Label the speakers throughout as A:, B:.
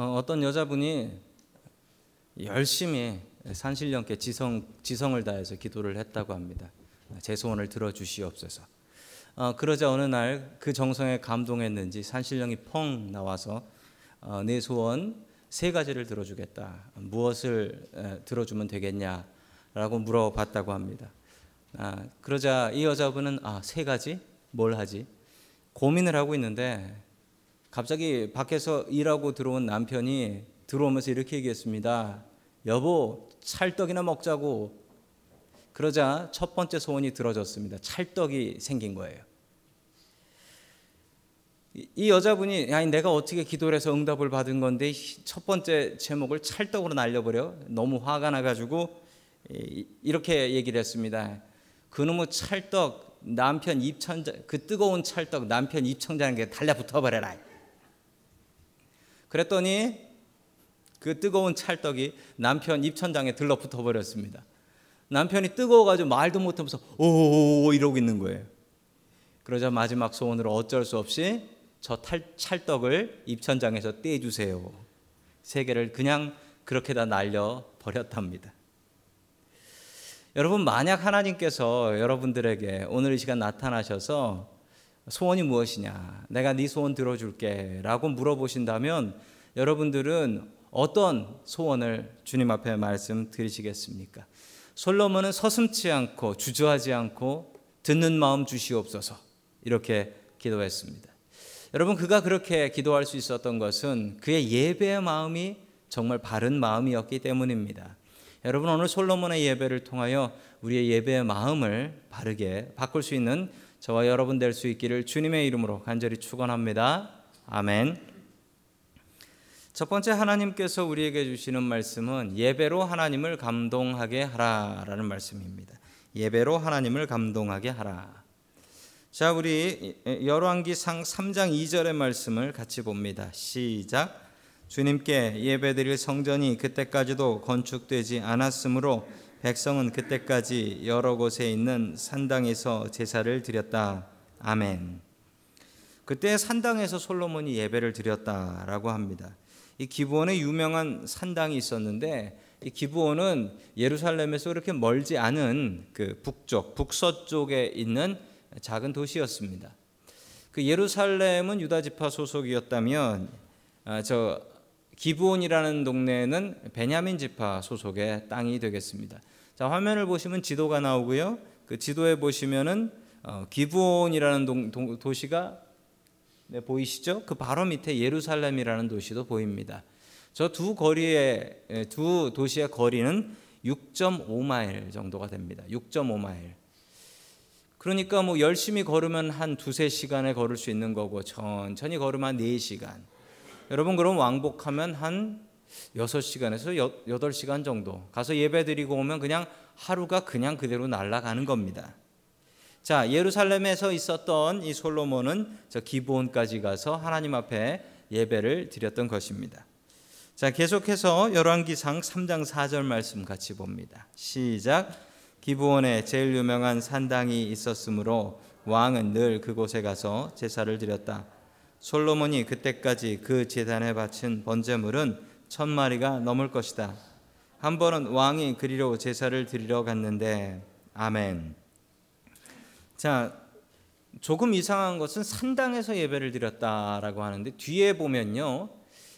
A: 어, 떤 여자분이 열심히 산신령께 지성 지성을 다해서 기도를 했다고 합니다. 제 소원을 들어 주시옵소서. 어, 그러자 어느 날 그 정성에 감동했는지 산신령이 펑 나와서 어, 내 소원 세 가지를 들어주겠다. 무엇을 에, 들어주면 되겠냐라고 물어봤다고 합니다. 아, 그러자 이 여자분은 아, 세 가지 뭘 하지? 고민을 하고 있는데 갑자기 밖에서 일하고 들어온 남편이 들어오면서 이렇게 얘기했습니다. 여보, 찰떡이나 먹자고. 그러자 첫 번째 소원이 들어졌습니다. 찰떡이 생긴 거예요. 이 여자분이 아니 내가 어떻게 기도를 해서 응답을 받은 건데 첫 번째 제목을 찰떡으로 날려버려 너무 화가 나가지고 이렇게 얘기를 했습니다. 그놈의 찰떡 남편 입천장 그 뜨거운 찰떡 남편 입천장에 달라붙어 버려라. 그랬더니 그 뜨거운 찰떡이 남편 입천장에 들러붙어 버렸습니다. 남편이 뜨거워가지고 말도 못하면서 오 이러고 있는 거예요. 그러자 마지막 소원으로 어쩔 수 없이 저 탈, 찰떡을 입천장에서 떼주세요. 세 개를 그냥 그렇게 다 날려 버렸답니다. 여러분 만약 하나님께서 여러분들에게 오늘 이 시간 나타나셔서 소원이 무엇이냐? 내가 네 소원 들어줄게라고 물어보신다면 여러분들은 어떤 소원을 주님 앞에 말씀드리시겠습니까? 솔로몬은 서슴지 않고 주저하지 않고 듣는 마음 주시옵소서 이렇게 기도했습니다. 여러분 그가 그렇게 기도할 수 있었던 것은 그의 예배의 마음이 정말 바른 마음이었기 때문입니다. 여러분 오늘 솔로몬의 예배를 통하여 우리의 예배의 마음을 바르게 바꿀 수 있는 저와 여러분 될 수 있기를 주님의 이름으로 간절히 축원합니다. 아멘. 첫 번째 하나님께서 우리에게 주시는 말씀은 예배로 하나님을 감동하게 하라라는 말씀입니다. 예배로 하나님을 감동하게 하라. 자, 우리 열왕기상 3장 2절의 말씀을 같이 봅니다. 시작. 주님께 예배드릴 성전이 그때까지도 건축되지 않았으므로 백성은 그때까지 여러 곳에 있는 산당에서 제사를 드렸다. 아멘. 그때 산당에서 솔로몬이 예배를 드렸다라고 합니다. 이 기브온에 유명한 산당이 있었는데 이 기브온은 예루살렘에서 그렇게 멀지 않은 그 북쪽 북서쪽에 있는 작은 도시였습니다. 그 예루살렘은 유다 지파 소속이었다면 아, 저 기브온이라는 동네는 베냐민 지파 소속의 땅이 되겠습니다. 자, 화면을 보시면 지도가 나오고요. 그 지도에 보시면은 어, 기브온이라는 동, 동, 도시가 네, 보이시죠? 그 바로 밑에 예루살렘이라는 도시도 보입니다. 저 두 거리의 두 도시의 거리는 6.5마일 정도가 됩니다. 6.5마일. 그러니까 뭐 열심히 걸으면 한 두세 시간에 걸을 수 있는 거고 천천히 걸으면 4시간. 여러분 그럼 왕복하면 한 6시간에서 8시간 정도 가서 예배 드리고 오면 그냥 하루가 그냥 그대로 날아가는 겁니다. 자, 예루살렘에서 있었던 이 솔로몬은 저 기브온까지 가서 하나님 앞에 예배를 드렸던 것입니다. 자, 계속해서 열왕기상 3장 4절 말씀 같이 봅니다. 시작. 기브온에 제일 유명한 산당이 있었으므로 왕은 늘 그곳에 가서 제사를 드렸다. 솔로몬이 그때까지 그 제단에 바친 번제물은 천 마리가 넘을 것이다. 한 번은 왕이 그리로 제사를 드리러 갔는데 아멘. 자, 조금 이상한 것은 산당에서 예배를 드렸다라고 하는데 뒤에 보면요.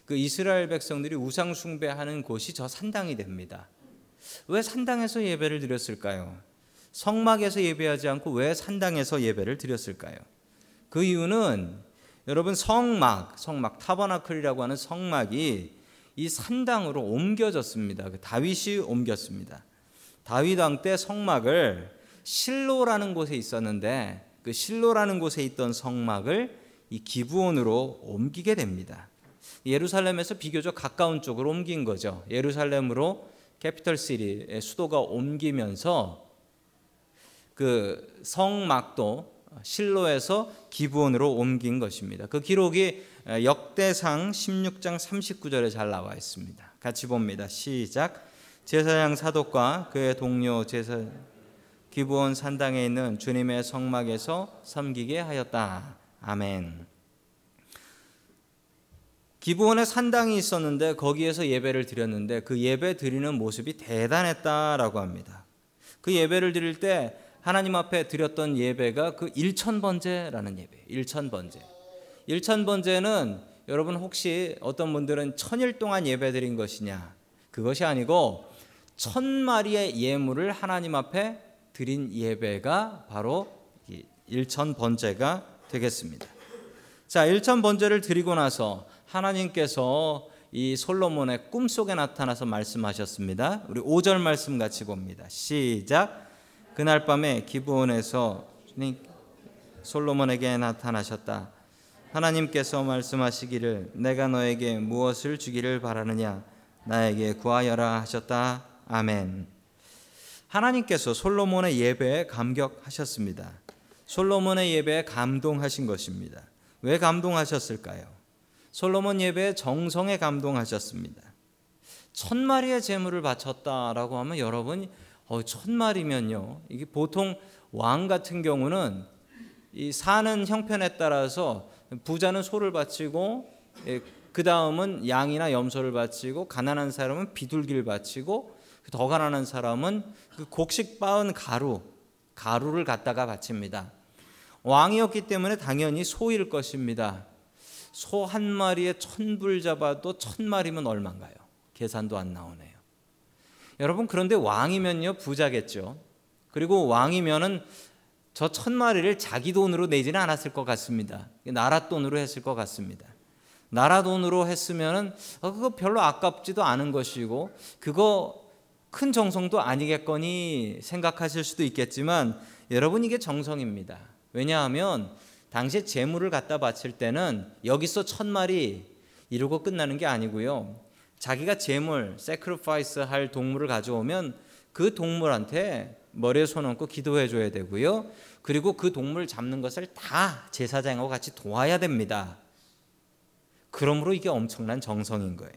A: 그 이스라엘 백성들이 우상 숭배하는 곳이 저 산당이 됩니다. 왜 산당에서 예배를 드렸을까요? 성막에서 예배하지 않고 왜 산당에서 예배를 드렸을까요? 그 이유는 여러분 성막, 성막 타버나클이라고 하는 성막이 이 산당으로 옮겨졌습니다. 그 다윗이 옮겼습니다. 다윗 왕 때 성막을 실로라는 곳에 있었는데 그 실로라는 곳에 있던 성막을 이 기브온으로 옮기게 됩니다. 예루살렘에서 비교적 가까운 쪽으로 옮긴 거죠. 예루살렘으로 캐피털 시리 수도가 옮기면서 그 성막도 실로에서 기브온으로 옮긴 것입니다. 그 기록이 역대상 16장 39절에 잘 나와 있습니다. 같이 봅니다. 시작. 제사장 사독과 그의 동료 제사 기브온 산당에 있는 주님의 성막에서 섬기게 하였다. 아멘. 기부원에 산당이 있었는데 거기에서 예배를 드렸는데 그 예배 드리는 모습이 대단했다라고 합니다. 그 예배를 드릴 때 하나님 앞에 드렸던 예배가 그 일천번제라는 예배, 일천번제. 일천번제는 여러분 혹시 어떤 분들은 천일 동안 예배 드린 것이냐? 그것이 아니고 천 마리의 예물을 하나님 앞에 드린 예배가 바로 일천번제가 되겠습니다. 자, 일천번제를 드리고 나서 하나님께서 이 솔로몬의 꿈속에 나타나서 말씀하셨습니다. 우리 5절 말씀 같이 봅니다. 시작. 그날 밤에 기브온에서 솔로몬에게 나타나셨다. 하나님께서 말씀하시기를 내가 너에게 무엇을 주기를 바라느냐 나에게 구하여라 하셨다. 아멘. 하나님께서 솔로몬의 예배에 감격하셨습니다. 솔로몬의 예배에 감동하신 것입니다. 왜 감동하셨을까요? 솔로몬 예배에 정성에 감동하셨습니다. 천 마리의 제물을 바쳤다라고 하면 여러분 어, 천 마리면요 이게 보통 왕 같은 경우는 이 사는 형편에 따라서 부자는 소를 바치고 예, 그 다음은 양이나 염소를 바치고 가난한 사람은 비둘기를 바치고 더 가난한 사람은 그 곡식 빻은 가루 가루를 갖다가 바칩니다. 왕이었기 때문에 당연히 소일 것입니다. 소 한 마리에 천 불 잡아도 천 마리면 얼마인가요? 계산도 안 나오네요. 여러분 그런데 왕이면요 부자겠죠. 그리고 왕이면은 저 천 마리를 자기 돈으로 내지는 않았을 것 같습니다. 나라 돈으로 했을 것 같습니다. 나라 돈으로 했으면은 어, 그거 별로 아깝지도 않은 것이고 그거 큰 정성도 아니겠거니 생각하실 수도 있겠지만 여러분 이게 정성입니다. 왜냐하면 당시에 제물을 갖다 바칠 때는 여기서 천 마리 이러고 끝나는 게 아니고요. 자기가 제물, sacrifice 할 동물을 가져오면 그 동물한테 머리에 손 얹고 기도해 줘야 되고요. 그리고 그 동물 잡는 것을 다 제사장하고 같이 도와야 됩니다. 그러므로 이게 엄청난 정성인 거예요.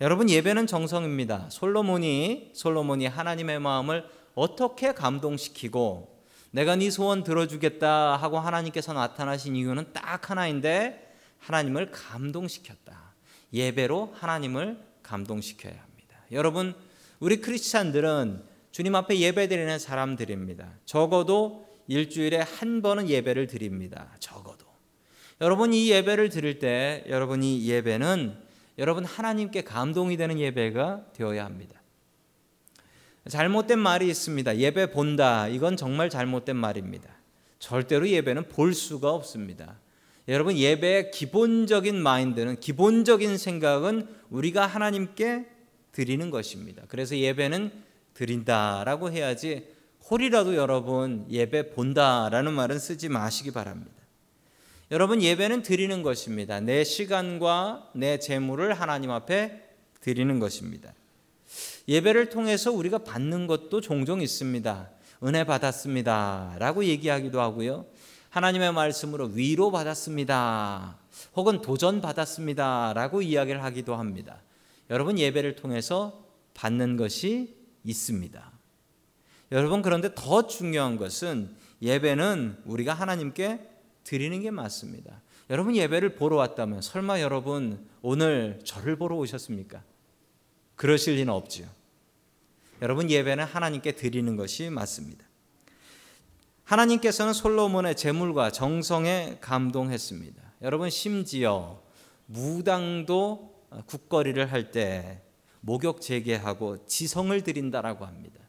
A: 여러분 예배는 정성입니다. 솔로몬이 솔로몬이 하나님의 마음을 어떻게 감동시키고 내가 네 소원 들어주겠다 하고 하나님께서 나타나신 이유는 딱 하나인데 하나님을 감동시켰다. 예배로 하나님을 감동시켜야 합니다. 여러분 우리 크리스찬들은 주님 앞에 예배드리는 사람들입니다. 적어도 일주일에 한 번은 예배를 드립니다. 적어도. 여러분 이 예배를 드릴 때 여러분 이 예배는 여러분 하나님께 감동이 되는 예배가 되어야 합니다. 잘못된 말이 있습니다. 예배 본다. 이건 정말 잘못된 말입니다. 절대로 예배는 볼 수가 없습니다. 여러분 예배의 기본적인 마인드는 기본적인 생각은 우리가 하나님께 드리는 것입니다. 그래서 예배는 드린다라고 해야지 홀이라도 여러분 예배 본다라는 말은 쓰지 마시기 바랍니다. 여러분 예배는 드리는 것입니다. 내 시간과 내 재물을 하나님 앞에 드리는 것입니다. 예배를 통해서 우리가 받는 것도 종종 있습니다. 은혜 받았습니다 라고 얘기하기도 하고요. 하나님의 말씀으로 위로 받았습니다. 혹은 도전 받았습니다 라고 이야기를 하기도 합니다. 여러분 예배를 통해서 받는 것이 있습니다. 여러분 그런데 더 중요한 것은 예배는 우리가 하나님께 드리는 게 맞습니다. 여러분 예배를 보러 왔다면 설마 여러분 오늘 저를 보러 오셨습니까? 그러실 리는 없지요. 여러분 예배는 하나님께 드리는 것이 맞습니다. 하나님께서는 솔로몬의 재물과 정성에 감동했습니다. 여러분 심지어 무당도 국거리를 할 때 목욕 재개하고 지성을 드린다라고 합니다.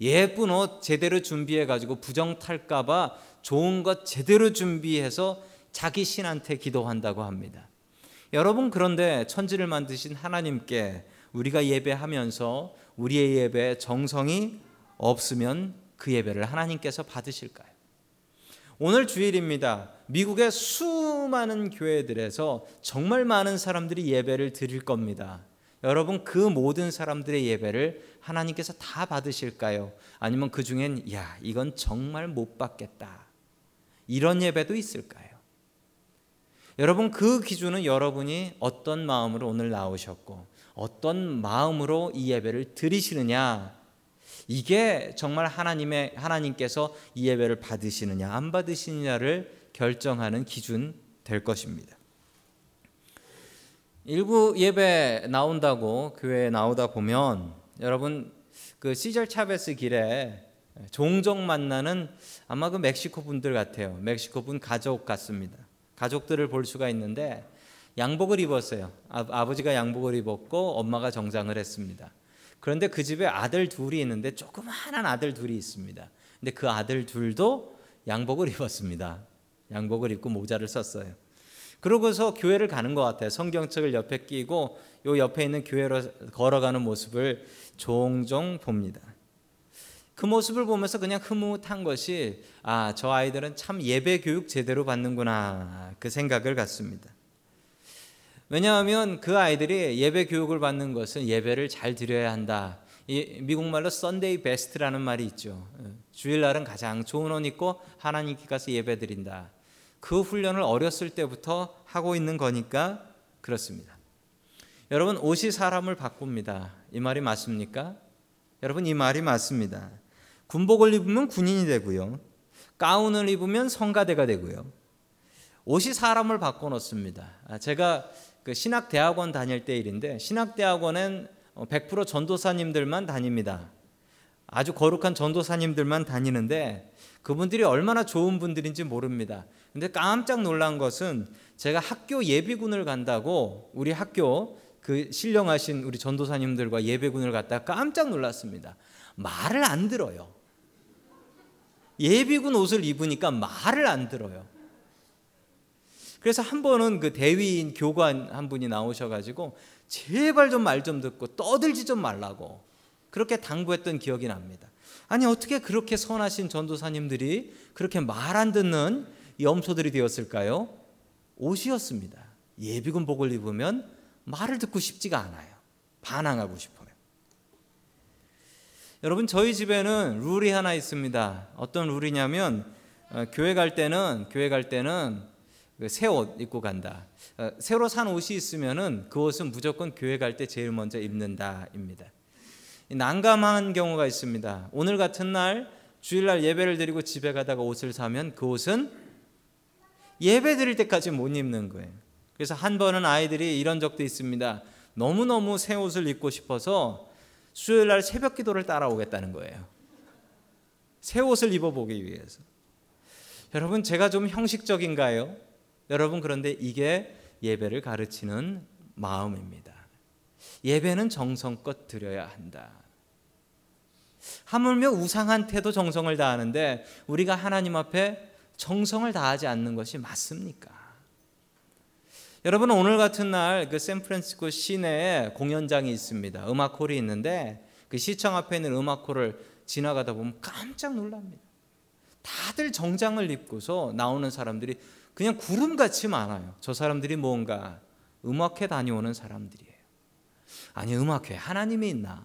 A: 예쁜 옷 제대로 준비해 가지고 부정 탈까 봐 좋은 것 제대로 준비해서 자기 신한테 기도한다고 합니다. 여러분 그런데 천지를 만드신 하나님께 우리가 예배하면서 우리의 예배에 정성이 없으면 그 예배를 하나님께서 받으실까요? 오늘 주일입니다. 미국의 수많은 교회들에서 정말 많은 사람들이 예배를 드릴 겁니다. 여러분 그 모든 사람들의 예배를 하나님께서 다 받으실까요? 아니면 그 중엔 야 이건 정말 못 받겠다 이런 예배도 있을까요? 여러분 그 기준은 여러분이 어떤 마음으로 오늘 나오셨고 어떤 마음으로 이 예배를 드리시느냐 이게 정말 하나님의 하나님께서 이 예배를 받으시느냐 안 받으시느냐를 결정하는 기준 될 것입니다. 일부 예배 나온다고 교회에 나오다 보면 여러분 그 시절 차베스 길에 종종 만나는 아마 그 멕시코 분들 같아요. 멕시코 분 가족 같습니다. 가족들을 볼 수가 있는데 양복을 입었어요. 아, 버지가 양복을 입었고 엄마가 정장을 했습니다. 그런데 그 집에 아들 둘이 있는데 조그마한 아들 둘이 있습니다. 근데 그 아들 둘도 양복을 입었습니다. 양복을 입고 모자를 썼어요. 그러고서 교회를 가는 것 같아요. 성경책을 옆에 끼고 요 옆에 있는 교회로 걸어가는 모습을 종종 봅니다. 그 모습을 보면서 그냥 흐뭇한 것이 아, 저 아이들은 참 예배 교육 제대로 받는구나 그 생각을 갖습니다. 왜냐하면 그 아이들이 예배 교육을 받는 것은 예배를 잘 드려야 한다. 이 미국 말로 Sunday best라는 말이 있죠. 예, 주일날은 가장 좋은 옷 입고 하나님께 가서 예배 드린다. 그 훈련을 어렸을 때부터 하고 있는 거니까 그렇습니다. 여러분 옷이 사람을 바꿉니다. 이 말이 맞습니까? 여러분 이 말이 맞습니다. 군복을 입으면 군인이 되고요. 가운을 입으면 성가대가 되고요. 옷이 사람을 바꿔놓습니다. 아, 제가 그 신학 대학원 다닐 때 일인데 신학 대학원엔 100% 전도사님들만 다닙니다. 아주 거룩한 전도사님들만 다니는데 그분들이 얼마나 좋은 분들인지 모릅니다. 근데 깜짝 놀란 것은 제가 학교 예비군을 간다고 우리 학교 그 신령하신 우리 전도사님들과 예배군을 갔다 깜짝 놀랐습니다. 말을 안 들어요. 예비군 옷을 입으니까 말을 안 들어요. 그래서 한 번은 그 대위인 교관 한 분이 나오셔가지고 제발 좀 말좀 좀 듣고 떠들지 좀 말라고 그렇게 당부했던 기억이 납니다. 아니 어떻게 그렇게 선하신 전도사님들이 그렇게 말 안 듣는 염소들이 되었을까요? 옷이었습니다. 예비군 복을 입으면 말을 듣고 싶지가 않아요. 반항하고 싶어요. 여러분 저희 집에는 룰이 하나 있습니다. 어떤 룰이냐면 어, 교회 갈 때는 교회 갈 때는 그 새 옷 입고 간다. 어, 새로 산 옷이 있으면은 그 옷은 무조건 교회 갈 때 제일 먼저 입는다입니다. 난감한 경우가 있습니다. 오늘 같은 날 주일날 예배를 드리고 집에 가다가 옷을 사면 그 옷은 예배 드릴 때까지 못 입는 거예요. 그래서 한 번은 아이들이 이런 적도 있습니다. 너무너무 새 옷을 입고 싶어서 수요일 날 새벽 기도를 따라오겠다는 거예요. 새 옷을 입어보기 위해서. 여러분, 제가 좀 형식적인가요? 여러분 그런데 이게 예배를 가르치는 마음입니다. 예배는 정성껏 드려야 한다. 하물며 우상한테도 정성을 다하는데 우리가 하나님 앞에 정성을 다하지 않는 것이 맞습니까? 여러분 오늘 같은 날 그 샌프란시스코 시내에 공연장이 있습니다. 음악홀이 있는데 그 시청 앞에 있는 음악홀을 지나가다 보면 깜짝 놀랍니다. 다들 정장을 입고서 나오는 사람들이 그냥 구름같이 많아요. 저 사람들이 뭔가 음악회 다녀오는 사람들이에요. 아니, 음악회 하나님이 있나?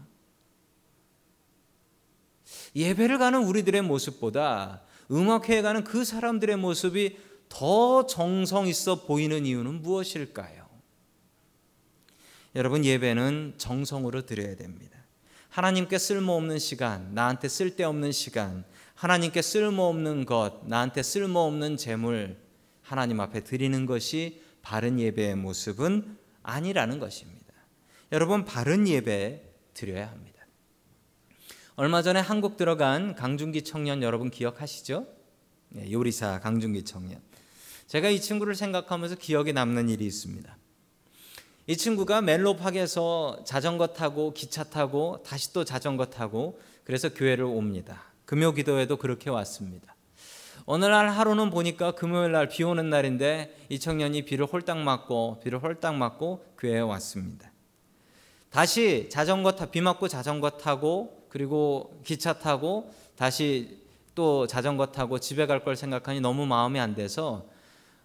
A: 예배를 가는 우리들의 모습보다 음악회에 가는 그 사람들의 모습이 더 정성 있어 보이는 이유는 무엇일까요? 여러분, 예배는 정성으로 드려야 됩니다. 하나님께 쓸모없는 시간, 나한테 쓸데없는 시간, 하나님께 쓸모없는 것, 나한테 쓸모없는 재물, 하나님 앞에 드리는 것이 바른 예배의 모습은 아니라는 것입니다. 여러분 바른 예배 드려야 합니다. 얼마 전에 한국 들어간 강준기 청년 여러분 기억하시죠? 네, 요리사 강준기 청년. 제가 이 친구를 생각하면서 기억에 남는 일이 있습니다. 이 친구가 멜로팍에서 자전거 타고 기차 타고 다시 또 자전거 타고 그래서 교회를 옵니다. 금요 기도에도 그렇게 왔습니다. 어느 날 하루는 보니까 금요일 날 비 오는 날인데 이 청년이 비를 홀딱 맞고 비를 홀딱 맞고 교회에 왔습니다. 다시 자전거 타, 비 맞고 자전거 타고 그리고 기차 타고 다시 또 자전거 타고 집에 갈 걸 생각하니 너무 마음이 안 돼서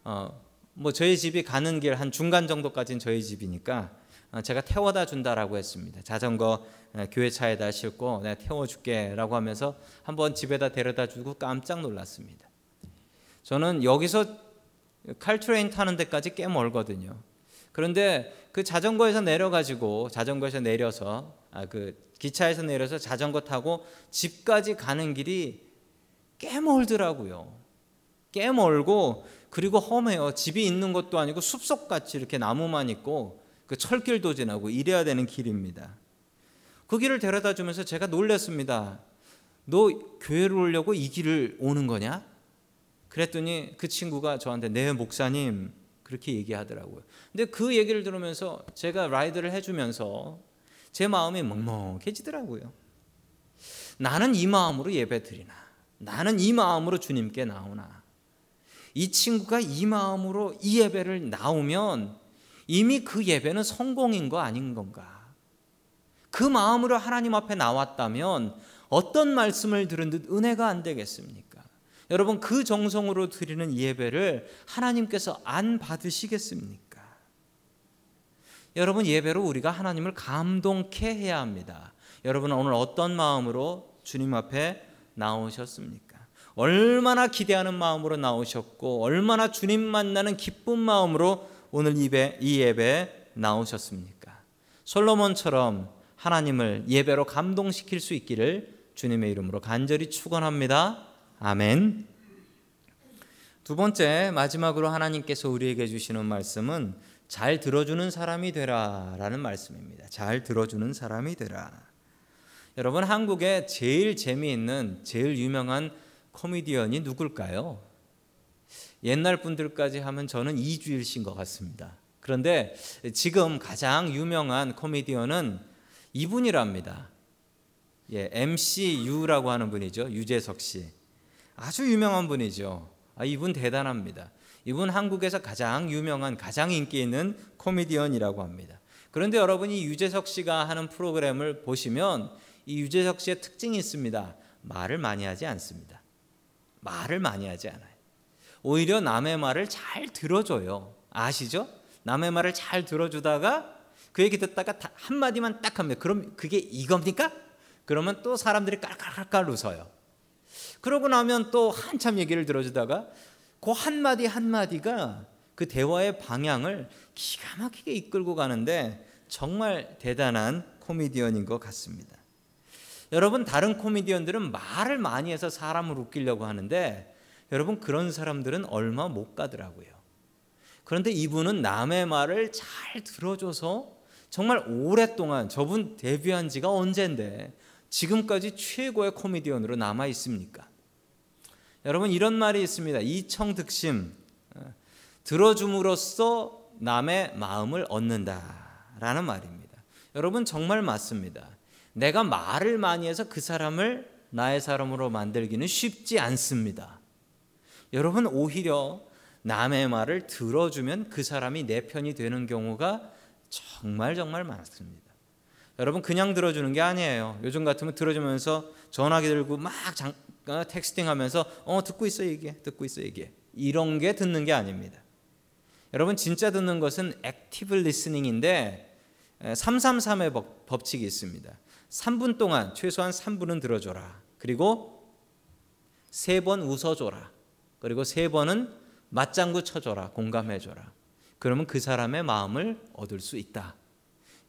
A: 어, 뭐 저희 집이 가는 길 한 중간 정도까지는 저희 집이니까 어, 제가 태워다 준다라고 했습니다. 자전거 교회 차에다 싣고 내가 태워줄게라고 하면서 한번 집에다 데려다 주고 깜짝 놀랐습니다. 저는 여기서 칼트레인 타는 데까지 꽤 멀거든요. 그런데 그 자전거에서 내려가지고 자전거에서 내려서 아 그 기차에서 내려서 자전거 타고 집까지 가는 길이 꽤 멀더라고요. 꽤 멀고 그리고 험해요. 집이 있는 것도 아니고 숲속 같이 이렇게 나무만 있고 그 철길도 지나고 이래야 되는 길입니다. 그 길을 데려다 주면서 제가 놀랐습니다. 너 교회를 오려고 이 길을 오는 거냐? 그랬더니 그 친구가 저한테 네 목사님 그렇게 얘기하더라고요. 근데 그 얘기를 들으면서 제가 라이드를 해주면서 제 마음이 먹먹해지더라고요. 나는 이 마음으로 예배 드리나? 나는 이 마음으로 주님께 나오나? 이 친구가 이 마음으로 이 예배를 나오면 이미 그 예배는 성공인 거 아닌 건가? 그 마음으로 하나님 앞에 나왔다면 어떤 말씀을 들은 듯 은혜가 안 되겠습니까? 여러분 그 정성으로 드리는 예배를 하나님께서 안 받으시겠습니까? 여러분 예배로 우리가 하나님을 감동케 해야 합니다. 여러분 오늘 어떤 마음으로 주님 앞에 나오셨습니까? 얼마나 기대하는 마음으로 나오셨고 얼마나 주님 만나는 기쁜 마음으로 오늘 예배, 이 예배에 나오셨습니까? 솔로몬처럼 하나님을 예배로 감동시킬 수 있기를 주님의 이름으로 간절히 축원합니다. 아멘. 두 번째 마지막으로 하나님께서 우리에게 주시는 말씀은 잘 들어주는 사람이 되라라는 말씀입니다. 잘 들어주는 사람이 되라. 여러분 한국에 제일 재미있는 제일 유명한 코미디언이 누굴까요? 옛날 분들까지 하면 저는 이주일 씨인 것 같습니다. 그런데 지금 가장 유명한 코미디언은 이분이랍니다. 예, MCU라고 하는 분이죠. 유재석 씨. 아주 유명한 분이죠. 아, 이분 대단합니다. 이분 한국에서 가장 유명한, 가장 인기 있는 코미디언이라고 합니다. 그런데 여러분이 유재석 씨가 하는 프로그램을 보시면 이 유재석 씨의 특징이 있습니다. 말을 많이 하지 않습니다. 말을 많이 하지 않아요. 오히려 남의 말을 잘 들어줘요. 아시죠? 남의 말을 잘 들어주다가 그 얘기 듣다가 한 마디만 딱 합니다. 그럼 그게 이겁니까? 그러면 또 사람들이 깔깔깔깔 웃어요. 그러고 나면 또 한참 얘기를 들어주다가 그 한마디 한마디가 그 대화의 방향을 기가 막히게 이끌고 가는데 정말 대단한 코미디언인 것 같습니다. 여러분 다른 코미디언들은 말을 많이 해서 사람을 웃기려고 하는데 여러분 그런 사람들은 얼마 못 가더라고요. 그런데 이분은 남의 말을 잘 들어줘서 정말 오랫동안 저분 데뷔한 지가 언젠데 지금까지 최고의 코미디언으로 남아 있습니까? 여러분 이런 말이 있습니다. 이청득심 어, 들어줌으로써 남의 마음을 얻는다라는 말입니다. 여러분 정말 맞습니다. 내가 말을 많이 해서 그 사람을 나의 사람으로 만들기는 쉽지 않습니다. 여러분 오히려 남의 말을 들어주면 그 사람이 내 편이 되는 경우가 정말 정말 많습니다. 여러분 그냥 들어주는 게 아니에요. 요즘 같으면 들어주면서 전화기 들고 막 장, 어, texting하면서 어 듣고 있어 얘기해, 듣고 있어 얘기해. 이런 게 듣는 게 아닙니다. 여러분 진짜 듣는 것은 active listening인데 333의 법, 법칙이 있습니다. 3분 동안 최소한 3분은 들어줘라. 그리고 세 번 웃어줘라. 그리고 세 번은 맞장구 쳐줘라. 공감해줘라. 그러면 그 사람의 마음을 얻을 수 있다.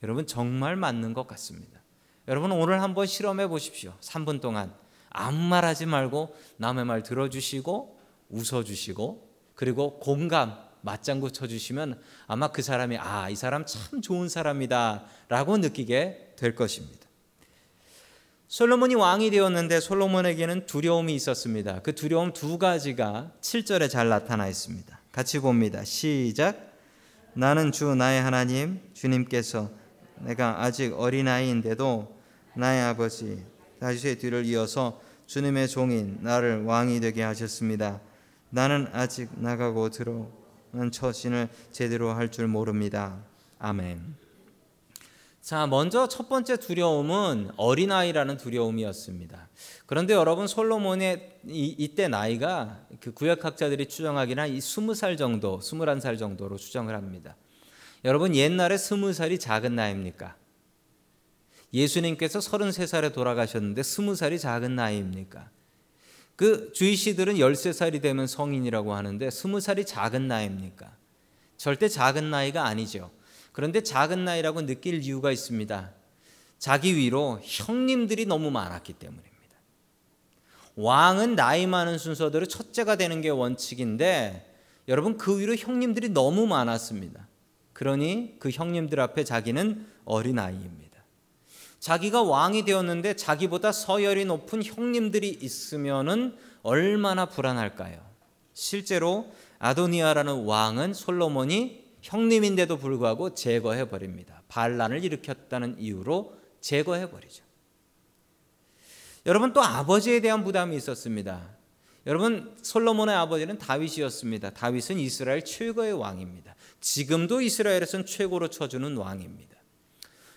A: 여러분 정말 맞는 것 같습니다. 여러분 오늘 한번 실험해 보십시오. 3분 동안 아무 말 하지 말고 남의 말 들어주시고 웃어주시고 그리고 공감 맞장구 쳐주시면 아마 그 사람이 아 이 사람 참 좋은 사람이다라고 느끼게 될 것입니다. 솔로몬이 왕이 되었는데 솔로몬에게는 두려움이 있었습니다. 그 두려움 두 가지가 7절에 잘 나타나 있습니다. 같이 봅니다. 시작. 나는 주 나의 하나님 주님께서 내가 아직 어린아이인데도 나의 아버지 다윗의 뒤를 이어서 주님의 종인 나를 왕이 되게 하셨습니다. 나는 아직 나가고 들어오는 처신을 제대로 할 줄 모릅니다. 아멘. 자, 먼저 첫 번째 두려움은 어린아이라는 두려움이었습니다. 그런데 여러분 솔로몬의 이, 때 나이가 그 구약학자들이 추정하기는 한 20살 정도, 21살 정도로 추정을 합니다. 여러분 옛날에 20살이 작은 나이입니까? 예수님께서 33살에 돌아가셨는데 20살이 작은 나이입니까? 그 주이시들은 13살이 되면 성인이라고 하는데 20살이 작은 나이입니까? 절대 작은 나이가 아니죠. 그런데 작은 나이라고 느낄 이유가 있습니다. 자기 위로 형님들이 너무 많았기 때문입니다. 왕은 나이 많은 순서대로 첫째가 되는 게 원칙인데 여러분 그 위로 형님들이 너무 많았습니다. 그러니 그 형님들 앞에 자기는 어린아이입니다. 자기가 왕이 되었는데 자기보다 서열이 높은 형님들이 있으면은 얼마나 불안할까요? 실제로 아도니아라는 왕은 솔로몬이 형님인데도 불구하고 제거해 버립니다. 반란을 일으켰다는 이유로 제거해 버리죠. 여러분 또 아버지에 대한 부담이 있었습니다. 여러분 솔로몬의 아버지는 다윗이었습니다. 다윗은 이스라엘 최고의 왕입니다. 지금도 이스라엘에서는 최고로 쳐주는 왕입니다.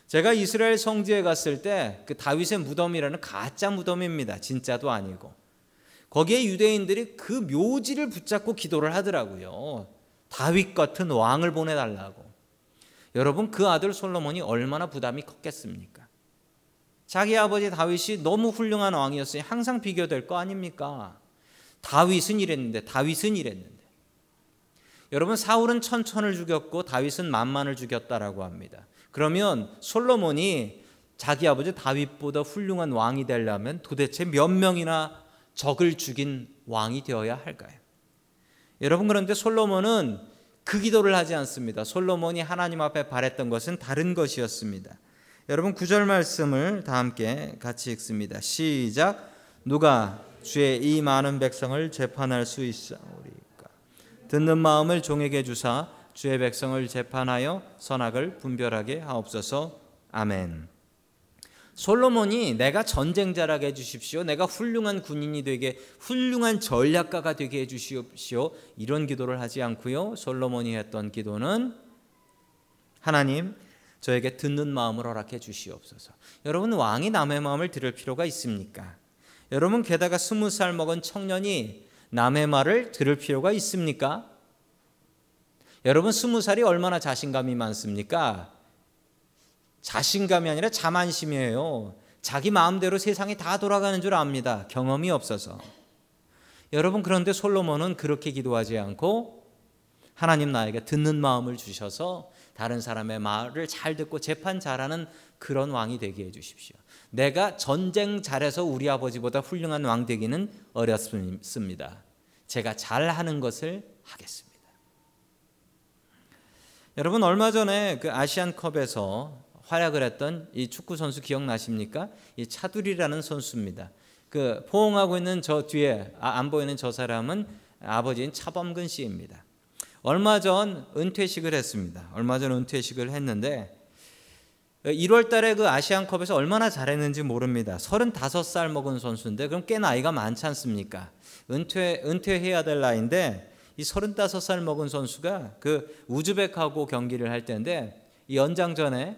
A: 제가 이스라엘 성지에 갔을 때 그 다윗의 무덤이라는 가짜 무덤입니다. 진짜도 아니고 거기에 유대인들이 그 묘지를 붙잡고 기도를 하더라고요. 다윗 같은 왕을 보내달라고. 여러분 그 아들 솔로몬이 얼마나 부담이 컸겠습니까? 자기 아버지 다윗이 너무 훌륭한 왕이었으니 항상 비교될 거 아닙니까? 다윗은 이랬는데 다윗은 이랬는데. 여러분 사울은 천천을 죽였고 다윗은 만만을 죽였다라고 합니다. 그러면 솔로몬이 자기 아버지 다윗보다 훌륭한 왕이 되려면 도대체 몇 명이나 적을 죽인 왕이 되어야 할까요? 여러분 그런데 솔로몬은 그 기도를 하지 않습니다. 솔로몬이 하나님 앞에 바랬던 것은 다른 것이었습니다. 여러분 구절 말씀을 다 함께 같이 읽습니다. 시작. 누가 주의 이 많은 백성을 재판할 수 있사오리까? 듣는 마음을 종에게 주사 주의 백성을 재판하여 선악을 분별하게 하옵소서. 아멘. 솔로몬이 내가 전쟁자라게 해주십시오. 내가 훌륭한 군인이 되게 훌륭한 전략가가 되게 해주시옵시오. 이런 기도를 하지 않고요. 솔로몬이 했던 기도는 하나님 저에게 듣는 마음을 허락해 주시옵소서. 여러분 왕이 남의 마음을 들을 필요가 있습니까? 여러분 게다가 스무 살 먹은 청년이 남의 말을 들을 필요가 있습니까? 여러분 스무 살이 얼마나 자신감이 많습니까? 자신감이 아니라 자만심이에요. 자기 마음대로 세상이 다 돌아가는 줄 압니다. 경험이 없어서. 여러분 그런데 솔로몬은 그렇게 기도하지 않고 하나님 나에게 듣는 마음을 주셔서 다른 사람의 말을 잘 듣고 재판 잘하는 그런 왕이 되게 해 주십시오. 내가 전쟁 잘해서 우리 아버지보다 훌륭한 왕 되기는 어렵습니다. 제가 잘하는 것을 하겠습니다. 여러분 얼마 전에 그 아시안컵에서 활약을 했던 이 축구 선수 기억나십니까? 이 차두리라는 선수입니다. 그 포옹하고 있는 저 뒤에 아, 안 보이는 저 사람은 아버지인 차범근 씨입니다. 얼마 전 은퇴식을 했습니다. 얼마 전 은퇴식을 했는데 1월 달에 그 아시안컵에서 얼마나 잘했는지 모릅니다. 35살 먹은 선수인데 그럼 꽤 나이가 많지 않습니까? 은퇴 은퇴해야 될 나이인데 이 35살 먹은 선수가 그 우즈벡하고 경기를 할 때인데 이 연장전에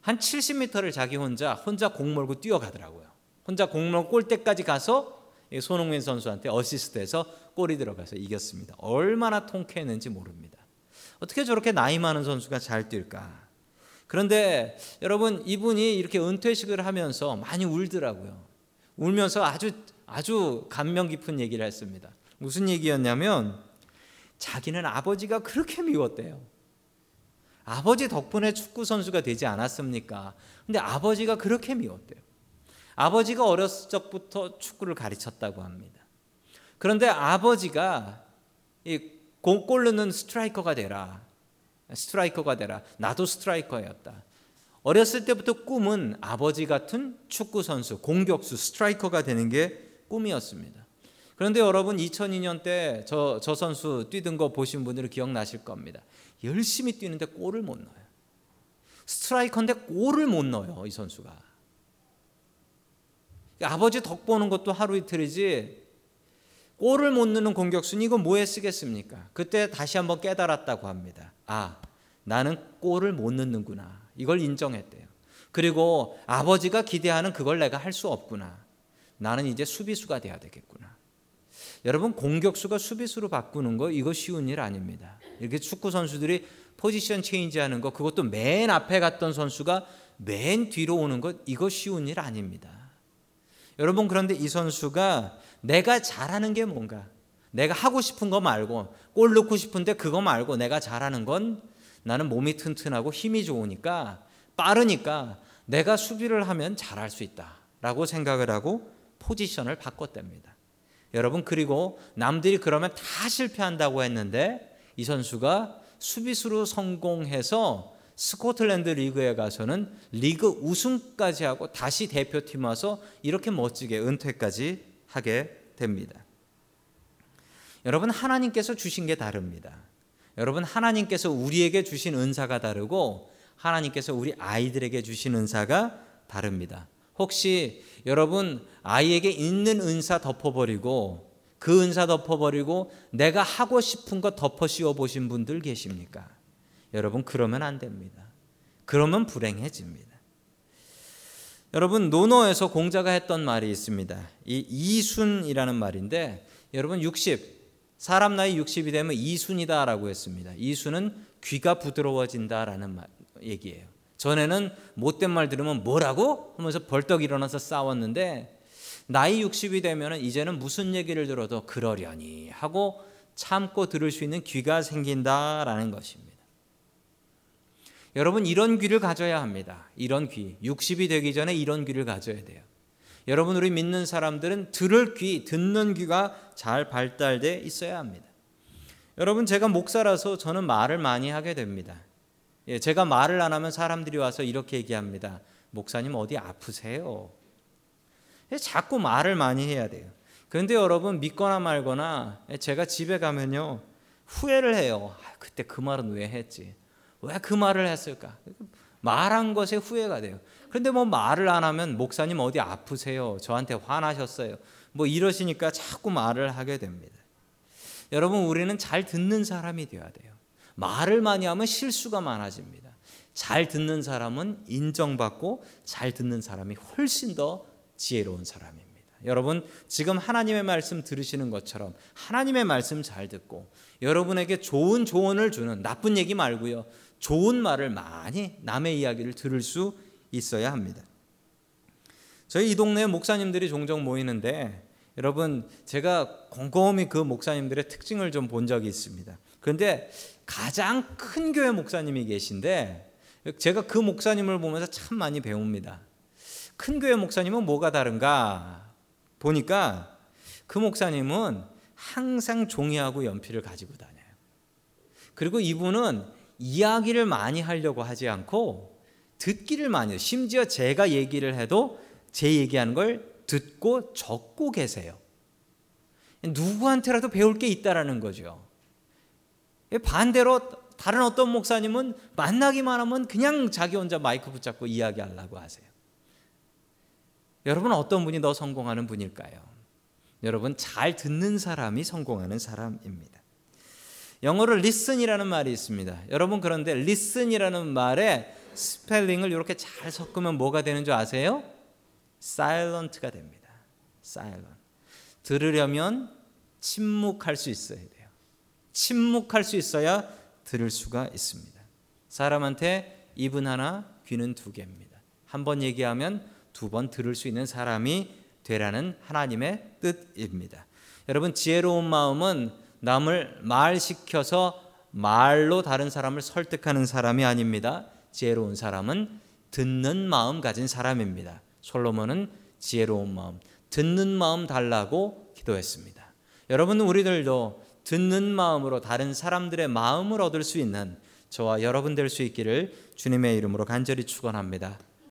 A: 한 70m를 자기 혼자 혼자 공 몰고 뛰어가더라고요. 혼자 공 몰고 골대까지 가서 손흥민 선수한테 어시스트해서 골이 들어가서 이겼습니다. 얼마나 통쾌했는지 모릅니다. 어떻게 저렇게 나이 많은 선수가 잘 뛸까? 그런데 여러분 이분이 이렇게 은퇴식을 하면서 많이 울더라고요. 울면서 아주 아주 감명 깊은 얘기를 했습니다. 무슨 얘기였냐면 자기는 아버지가 그렇게 미웠대요. 아버지 덕분에 축구 선수가 되지 않았습니까? 근데 아버지가 그렇게 미웠대요. 아버지가 어렸을 적부터 축구를 가르쳤다고 합니다. 그런데 아버지가 골 넣는 스트라이커가 되라. 스트라이커가 되라. 나도 스트라이커였다. 어렸을 때부터 꿈은 아버지 같은 축구 선수, 공격수, 스트라이커가 되는 게 꿈이었습니다. 그런데 여러분 2002년 때 저 저 선수 뛰던 거 보신 분들은 기억나실 겁니다. 열심히 뛰는데 골을 못 넣어요. 스트라이커인데 골을 못 넣어요, 이 선수가. 아버지 덕 보는 것도 하루 이틀이지 골을 못 넣는 공격수는 이거 뭐에 쓰겠습니까? 그때 다시 한번 깨달았다고 합니다. 아, 나는 골을 못 넣는구나. 이걸 인정했대요. 그리고 아버지가 기대하는 그걸 내가 할 수 없구나. 나는 이제 수비수가 돼야 되겠구나. 여러분 공격수가 수비수로 바꾸는 거 이거 쉬운 일 아닙니다. 이렇게 축구 선수들이 포지션 체인지하는 거 그것도 맨 앞에 갔던 선수가 맨 뒤로 오는 것 이거 쉬운 일 아닙니다. 여러분 그런데 이 선수가 내가 잘하는 게 뭔가 내가 하고 싶은 거 말고 골 넣고 싶은데 그거 말고 내가 잘하는 건 나는 몸이 튼튼하고 힘이 좋으니까 빠르니까 내가 수비를 하면 잘할 수 있다라고 생각을 하고 포지션을 바꿨답니다. 여러분 그리고 남들이 그러면 다 실패한다고 했는데 이 선수가 수비수로 성공해서 스코틀랜드 리그에 가서는 리그 우승까지 하고 다시 대표팀 와서 이렇게 멋지게 은퇴까지 하게 됩니다. 여러분 하나님께서 주신 게 다릅니다. 여러분 하나님께서 우리에게 주신 은사가 다르고 하나님께서 우리 아이들에게 주신 은사가 다릅니다. 혹시 여러분 아이에게 있는 은사 덮어버리고 그 은사 덮어버리고 내가 하고 싶은 거 덮어 씌워 보신 분들 계십니까? 여러분 그러면 안 됩니다. 그러면 불행해집니다. 여러분 노노에서 공자가 했던 말이 있습니다. 이 이순이라는 말인데 여러분 60 사람 나이 60이 되면 이순이다라고 했습니다. 이순은 귀가 부드러워진다라는 말, 얘기예요. 전에는 못된 말 들으면 뭐라고 하면서 벌떡 일어나서 싸웠는데 나이 60이 되면 이제는 무슨 얘기를 들어도 그러려니 하고 참고 들을 수 있는 귀가 생긴다라는 것입니다. 여러분 이런 귀를 가져야 합니다. 이런 귀. 60이 되기 전에 이런 귀를 가져야 돼요. 여러분 우리 믿는 사람들은 들을 귀, 듣는 귀가 잘 발달돼 있어야 합니다. 여러분 제가 목사라서 저는 말을 많이 하게 됩니다. 예, 제가 말을 안 하면 사람들이 와서 이렇게 얘기합니다. 목사님 어디 아프세요? 예, 자꾸 말을 많이 해야 돼요. 그런데 여러분 믿거나 말거나 예, 제가 집에 가면요 후회를 해요. 아, 그때 그 말은 왜 했지? 왜 그 말을 했을까? 말한 것에 후회가 돼요. 그런데 뭐 말을 안 하면 목사님 어디 아프세요? 저한테 화나셨어요? 뭐 이러시니까 자꾸 말을 하게 됩니다. 여러분 우리는 잘 듣는 사람이 되어야 돼요. 말을 많이 하면 실수가 많아집니다. 잘 듣는 사람은 인정받고 잘 듣는 사람이 훨씬 더 지혜로운 사람입니다. 여러분 지금 하나님의 말씀 들으시는 것처럼 하나님의 말씀 잘 듣고 여러분에게 좋은 조언을 주는 나쁜 얘기 말고요. 좋은 말을 많이 남의 이야기를 들을 수 있어야 합니다. 저희 이 동네 목사님들이 종종 모이는데 여러분 제가 곰곰이 그 목사님들의 특징을 좀 본 적이 있습니다. 그런데 가장 큰 교회 목사님이 계신데 제가 그 목사님을 보면서 참 많이 배웁니다. 큰 교회 목사님은 뭐가 다른가 보니까 그 목사님은 항상 종이하고 연필을 가지고 다녀요. 그리고 이분은 이야기를 많이 하려고 하지 않고 듣기를 많이 해요. 심지어 제가 얘기를 해도 제 얘기하는 걸 듣고 적고 계세요. 누구한테라도 배울 게 있다라는 거죠. 반대로 다른 어떤 목사님은 만나기만 하면 그냥 자기 혼자 마이크 붙잡고 이야기하려고 하세요. 여러분 어떤 분이 더 성공하는 분일까요? 여러분 잘 듣는 사람이 성공하는 사람입니다. 영어로 listen이라는 말이 있습니다. 여러분 그런데 listen이라는 말에 스펠링을 이렇게 잘 섞으면 뭐가 되는 줄 아세요? silent가 됩니다. silent. 들으려면 침묵할 수 있어야 돼요. 침묵할 수 있어야 들을 수가 있습니다. 사람한테 입은 하나, 귀는 두 개입니다. 한 번 얘기하면 두 번 들을 수 있는 사람이 되라는 하나님의 뜻입니다. 여러분 지혜로운 마음은 남을 말시켜서 말로 다른 사람을 설득하는 사람이 아닙니다. 지혜로운 사람은 듣는 마음 가진 사람입니다. 솔로몬은 지혜로운 마음, 듣는 마음 달라고 기도했습니다. 여러분 우리들도 듣는 마음으로 다른 사람들의 마음을 얻을 수 있는 저와 여러분 될 수 있기를 주님의 이름으로 간절히 축원합니다.